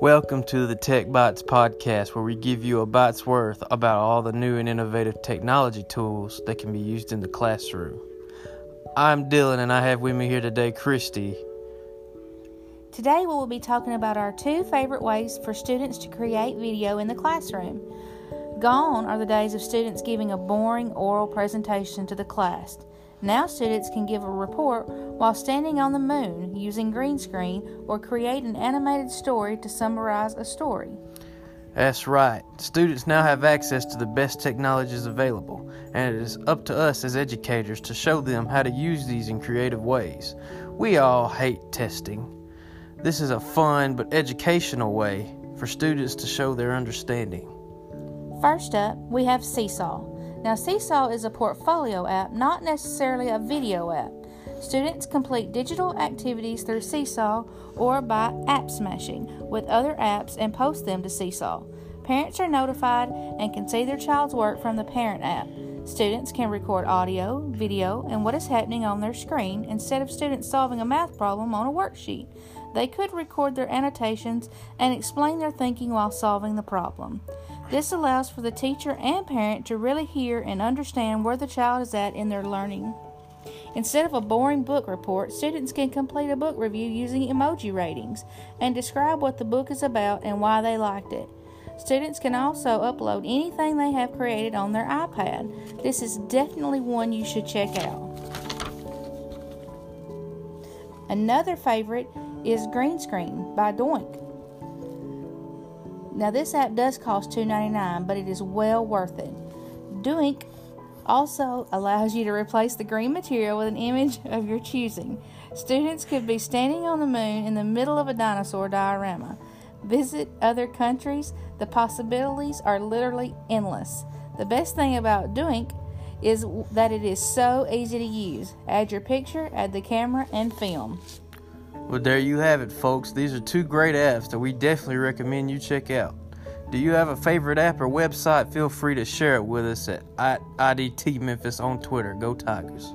Welcome to the Tech Bites podcast, where we give you a bite's worth about all the new and innovative technology tools that can be used in the classroom. I'm Dylan, and I have with me here today Christy. Today, we will be talking about our two favorite ways for students to create video in the classroom. Gone are the days of students giving a boring oral presentation to the class. Now, students can give a report while standing on the moon using green screen or create an animated story to summarize a story. That's right. Students now have access to the best technologies available, and it is up to us as educators to show them how to use these in creative ways. We all hate testing. This is a fun but educational way for students to show their understanding. First up, we have Seesaw. Now, Seesaw is a portfolio app, not necessarily a video app. Students complete digital activities through Seesaw or by app smashing with other apps and post them to Seesaw. Parents are notified and can see their child's work from the parent app. Students can record audio, video, and what is happening on their screen instead of students solving a math problem on a worksheet. They could record their annotations and explain their thinking while solving the problem. This allows for the teacher and parent to really hear and understand where the child is at in their learning. Instead of a boring book report, students can complete a book review using emoji ratings and describe what the book is about and why they liked it. Students can also upload anything they have created on their iPad. This is definitely one you should check out. Another favorite is Green Screen by Doink. Now, this app does cost $2.99, but it is well worth it. Doink also allows you to replace the green material with an image of your choosing. Students could be standing on the moon in the middle of a dinosaur diorama. Visit other countries, the possibilities are literally endless. The best thing about Doink is that it is so easy to use. Add your picture, add the camera, and film. Well, there you have it, folks. These are two great apps that we definitely recommend you check out. Do you have a favorite app or website? Feel free to share it with us at IDT Memphis on Twitter. Go Tigers.